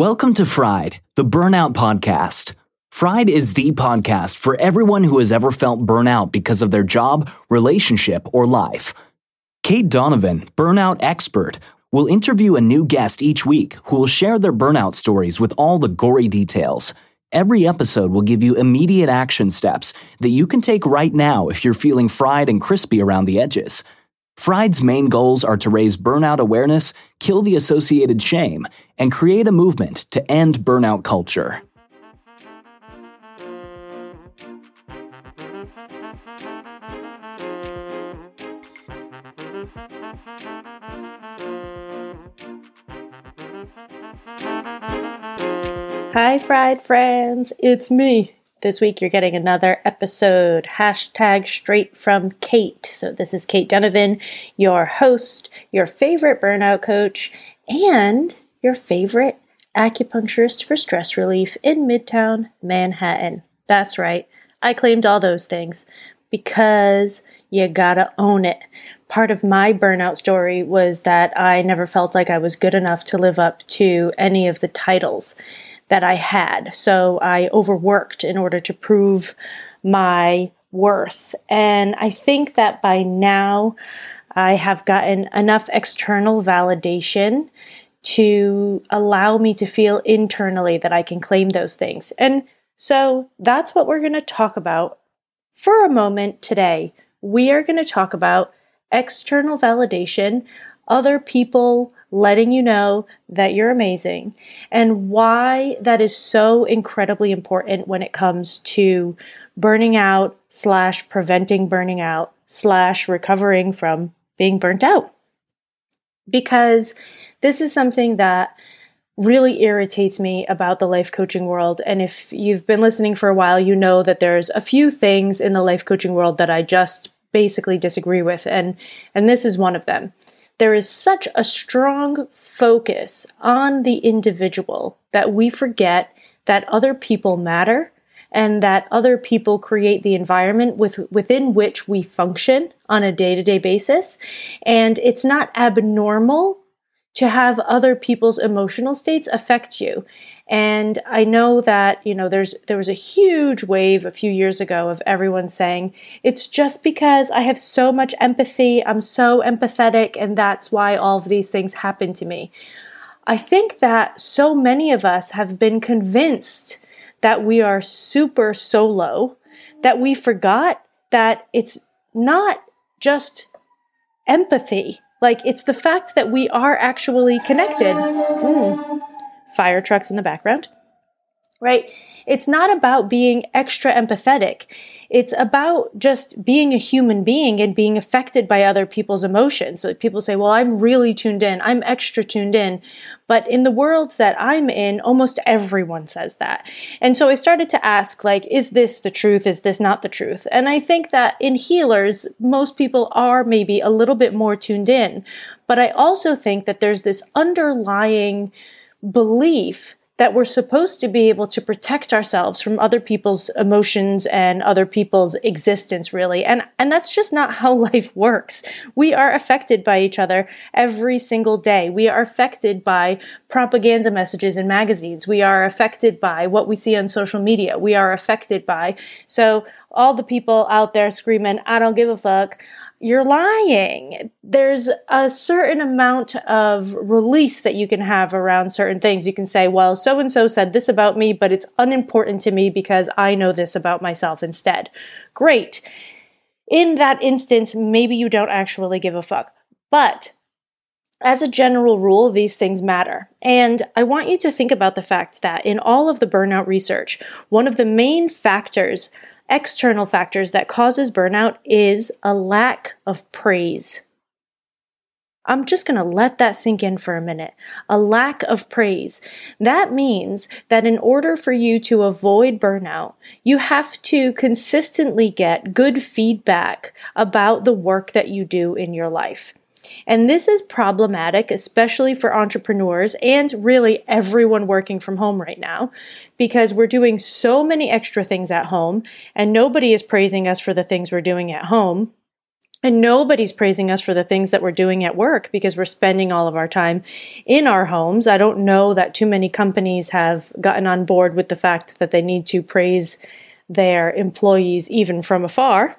Welcome to Fried, the Burnout Podcast. Fried is the podcast for everyone who has ever felt burnout because of their job, relationship, or life. Kate Donovan, burnout expert, will interview a new guest each week who will share their burnout stories with all the gory details. Every episode will give you immediate action steps that you can take right now if you're feeling fried and crispy around the edges. Fried's main goals are to raise burnout awareness, kill the associated shame, and create a movement to end burnout culture. Hi, fried friends. It's me. This week you're getting another episode. Hashtag straight from Kate. So, this is Kate Donovan, your host, your favorite burnout coach, and your favorite acupuncturist for stress relief in Midtown Manhattan. That's right. I claimed all those things because you gotta own it. Part of my burnout story was that I never felt like I was good enough to live up to any of the titles that I had. So I overworked in order to prove my worth. And I think that by now I have gotten enough external validation to allow me to feel internally that I can claim those things. And so that's what we're going to talk about for a moment today. We are going to talk about external validation, other people letting you know that you're amazing and why that is so incredibly important when it comes to burning out slash preventing burning out slash recovering from being burnt out. Because this is something that really irritates me about the life coaching world. And if you've been listening for a while, you know that there's a few things in the life coaching world that I just basically disagree with. And and this is one of them there is such a strong focus on the individual that we forget that other people matter and that other people create the environment with, within which we function on a day to day basis. And it's not abnormal to have other people's emotional states affect you. And I know that, you know, there's there was a huge wave a few years ago of everyone saying, it's just because I have so much empathy, I'm so empathetic, and that's why all of these things happen to me. I think that so many of us have been convinced that we are super solo that we forgot that it's not just empathy. Like, it's the fact that we are actually connected. Mm fire trucks in the background, right? It's not about being extra empathetic. It's about just being a human being and being affected by other people's emotions. So people say, well, I'm really tuned in. I'm extra tuned in. But in the world that I'm in, almost everyone says that. And so I started to ask, like, is this the truth? Is this not the truth? And I think that in healers, most people are maybe a little bit more tuned in. But I also think that there's this underlying, belief that we're supposed to be able to protect ourselves from other people's emotions and other people's existence really. And and that's just not how life works. We are affected by each other every single day. We are affected by propaganda messages in magazines. We are affected by what we see on social media. We are affected by so all the people out there screaming i don't give a fuck you're lying. There's a certain amount of release that you can have around certain things. You can say, well, so and so said this about me, but it's unimportant to me because I know this about myself instead. Great. In that instance, maybe you don't actually give a fuck. But as a general rule, these things matter. And I want you to think about the fact that in all of the burnout research, one of the main factors external factors that causes burnout is a lack of praise. I'm just going to let that sink in for a minute. A lack of praise. That means that in order for you to avoid burnout, you have to consistently get good feedback about the work that you do in your life. And this is problematic, especially for entrepreneurs and really everyone working from home right now, because we're doing so many extra things at home and nobody is praising us for the things we're doing at home. And nobody's praising us for the things that we're doing at work because we're spending all of our time in our homes. I don't know that too many companies have gotten on board with the fact that they need to praise their employees even from afar.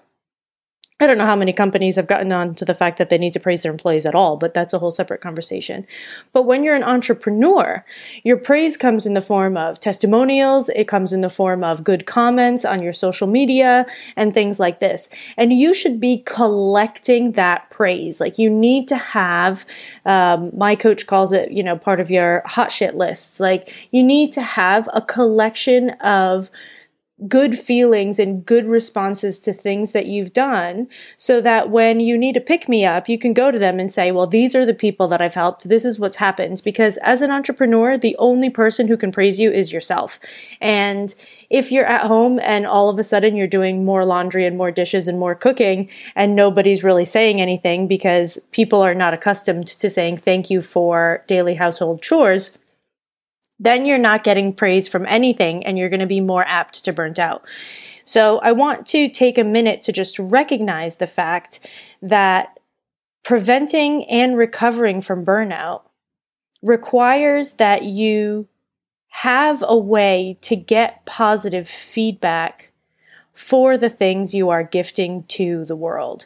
I don't know how many companies have gotten on to the fact that they need to praise their employees at all, but that's a whole separate conversation. But when you're an entrepreneur, your praise comes in the form of testimonials, it comes in the form of good comments on your social media and things like this. And you should be collecting that praise. Like you need to have, um, my coach calls it, you know, part of your hot shit list. Like you need to have a collection of good feelings and good responses to things that you've done so that when you need a pick me up, you can go to them and say, well, these are the people that I've helped. This is what's happened. Because as an entrepreneur, the only person who can praise you is yourself. And if you're at home and all of a sudden you're doing more laundry and more dishes and more cooking and nobody's really saying anything because people are not accustomed to saying thank you for daily household chores, then you're not getting praise from anything and you're going to be more apt to burnt out. So I want to take a minute to just recognize the fact that preventing and recovering from burnout requires that you have a way to get positive feedback for the things you are gifting to the world.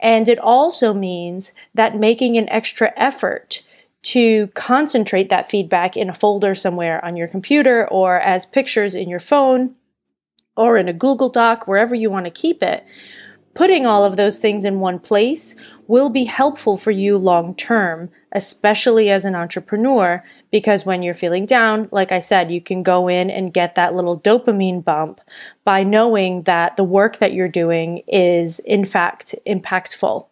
And it also means that making an extra effort to concentrate that feedback in a folder somewhere on your computer or as pictures in your phone or in a Google Doc, wherever you want to keep it. Putting all of those things in one place will be helpful for you long term, especially as an entrepreneur, because when you're feeling down, like I said, you can go in and get that little dopamine bump by knowing that the work that you're doing is, in fact, impactful,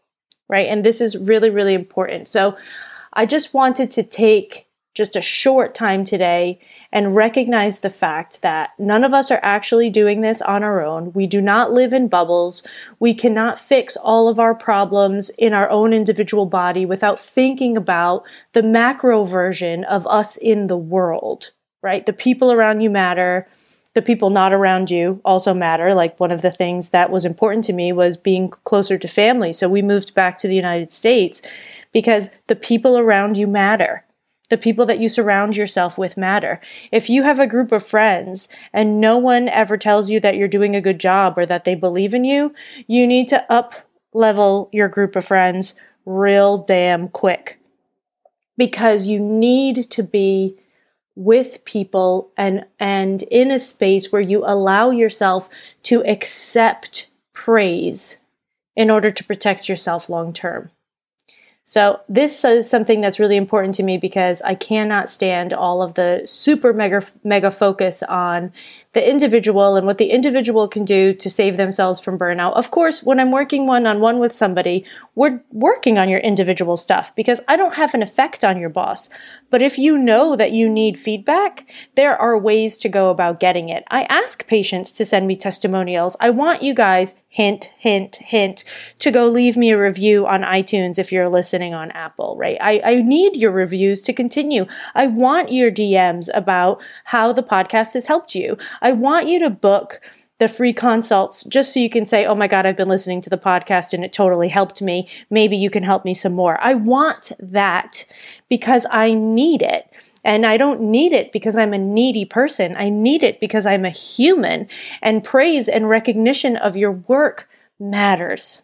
right? And this is really, really important. So I just wanted to take just a short time today and recognize the fact that none of us are actually doing this on our own. We do not live in bubbles. We cannot fix all of our problems in our own individual body without thinking about the macro version of us in the world, right? The people around you matter the people not around you also matter. Like one of the things that was important to me was being closer to family. So we moved back to the United States because the people around you matter. The people that you surround yourself with matter. If you have a group of friends and no one ever tells you that you're doing a good job or that they believe in you, you need to up level your group of friends real damn quick because you need to be with people and and in a space where you allow yourself to accept praise in order to protect yourself long term. So, this is something that's really important to me because I cannot stand all of the super mega, mega focus on the individual and what the individual can do to save themselves from burnout. Of course, when I'm working one on one with somebody, we're working on your individual stuff because I don't have an effect on your boss. But if you know that you need feedback, there are ways to go about getting it. I ask patients to send me testimonials. I want you guys hint, hint, hint, to go leave me a review on iTunes if you're listening on Apple, right? I, I need your reviews to continue. I want your DMs about how the podcast has helped you. I want you to book the free consults just so you can say, oh my God, I've been listening to the podcast and it totally helped me. Maybe you can help me some more. I want that because I need it. And I don't need it because I'm a needy person. I need it because I'm a human. And praise and recognition of your work matters.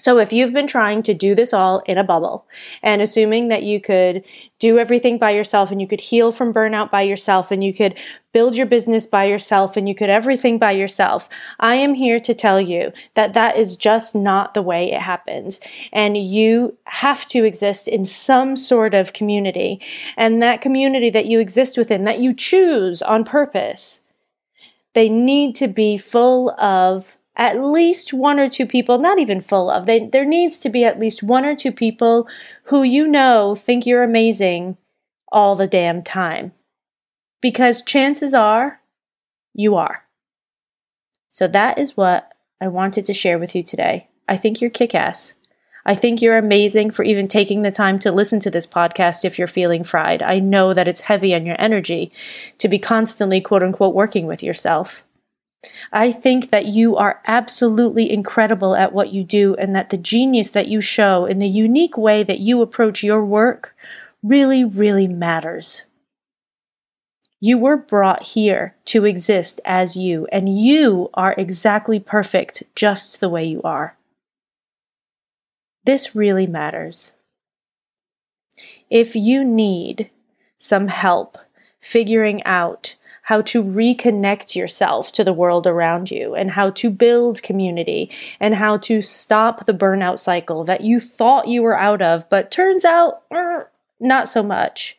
So, if you've been trying to do this all in a bubble and assuming that you could do everything by yourself and you could heal from burnout by yourself and you could build your business by yourself and you could everything by yourself, I am here to tell you that that is just not the way it happens. And you have to exist in some sort of community. And that community that you exist within, that you choose on purpose, they need to be full of at least one or two people, not even full of, they, there needs to be at least one or two people who you know think you're amazing all the damn time. Because chances are you are. So that is what I wanted to share with you today. I think you're kick ass. I think you're amazing for even taking the time to listen to this podcast if you're feeling fried. I know that it's heavy on your energy to be constantly, quote unquote, working with yourself. I think that you are absolutely incredible at what you do, and that the genius that you show in the unique way that you approach your work really, really matters. You were brought here to exist as you, and you are exactly perfect just the way you are. This really matters. If you need some help figuring out how to reconnect yourself to the world around you and how to build community and how to stop the burnout cycle that you thought you were out of, but turns out uh, not so much.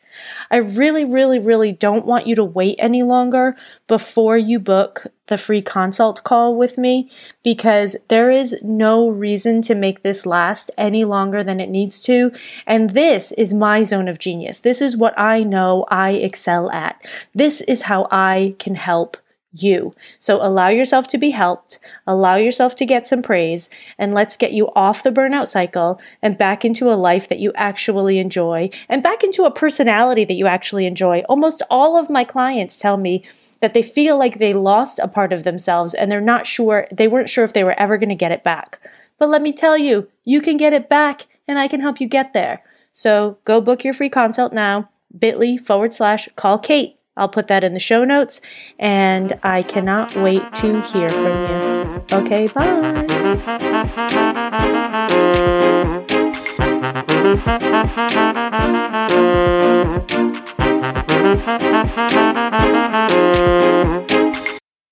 I really, really, really don't want you to wait any longer before you book the free consult call with me because there is no reason to make this last any longer than it needs to. And this is my zone of genius. This is what I know I excel at. This is how I can help you. So allow yourself to be helped, allow yourself to get some praise, and let's get you off the burnout cycle and back into a life that you actually enjoy and back into a personality that you actually enjoy. Almost all of my clients tell me that they feel like they lost a part of themselves and they're not sure, they weren't sure if they were ever going to get it back. But let me tell you, you can get it back and I can help you get there. So go book your free consult now, bit.ly forward slash call Kate. I'll put that in the show notes, and I cannot wait to hear from you. Okay, bye.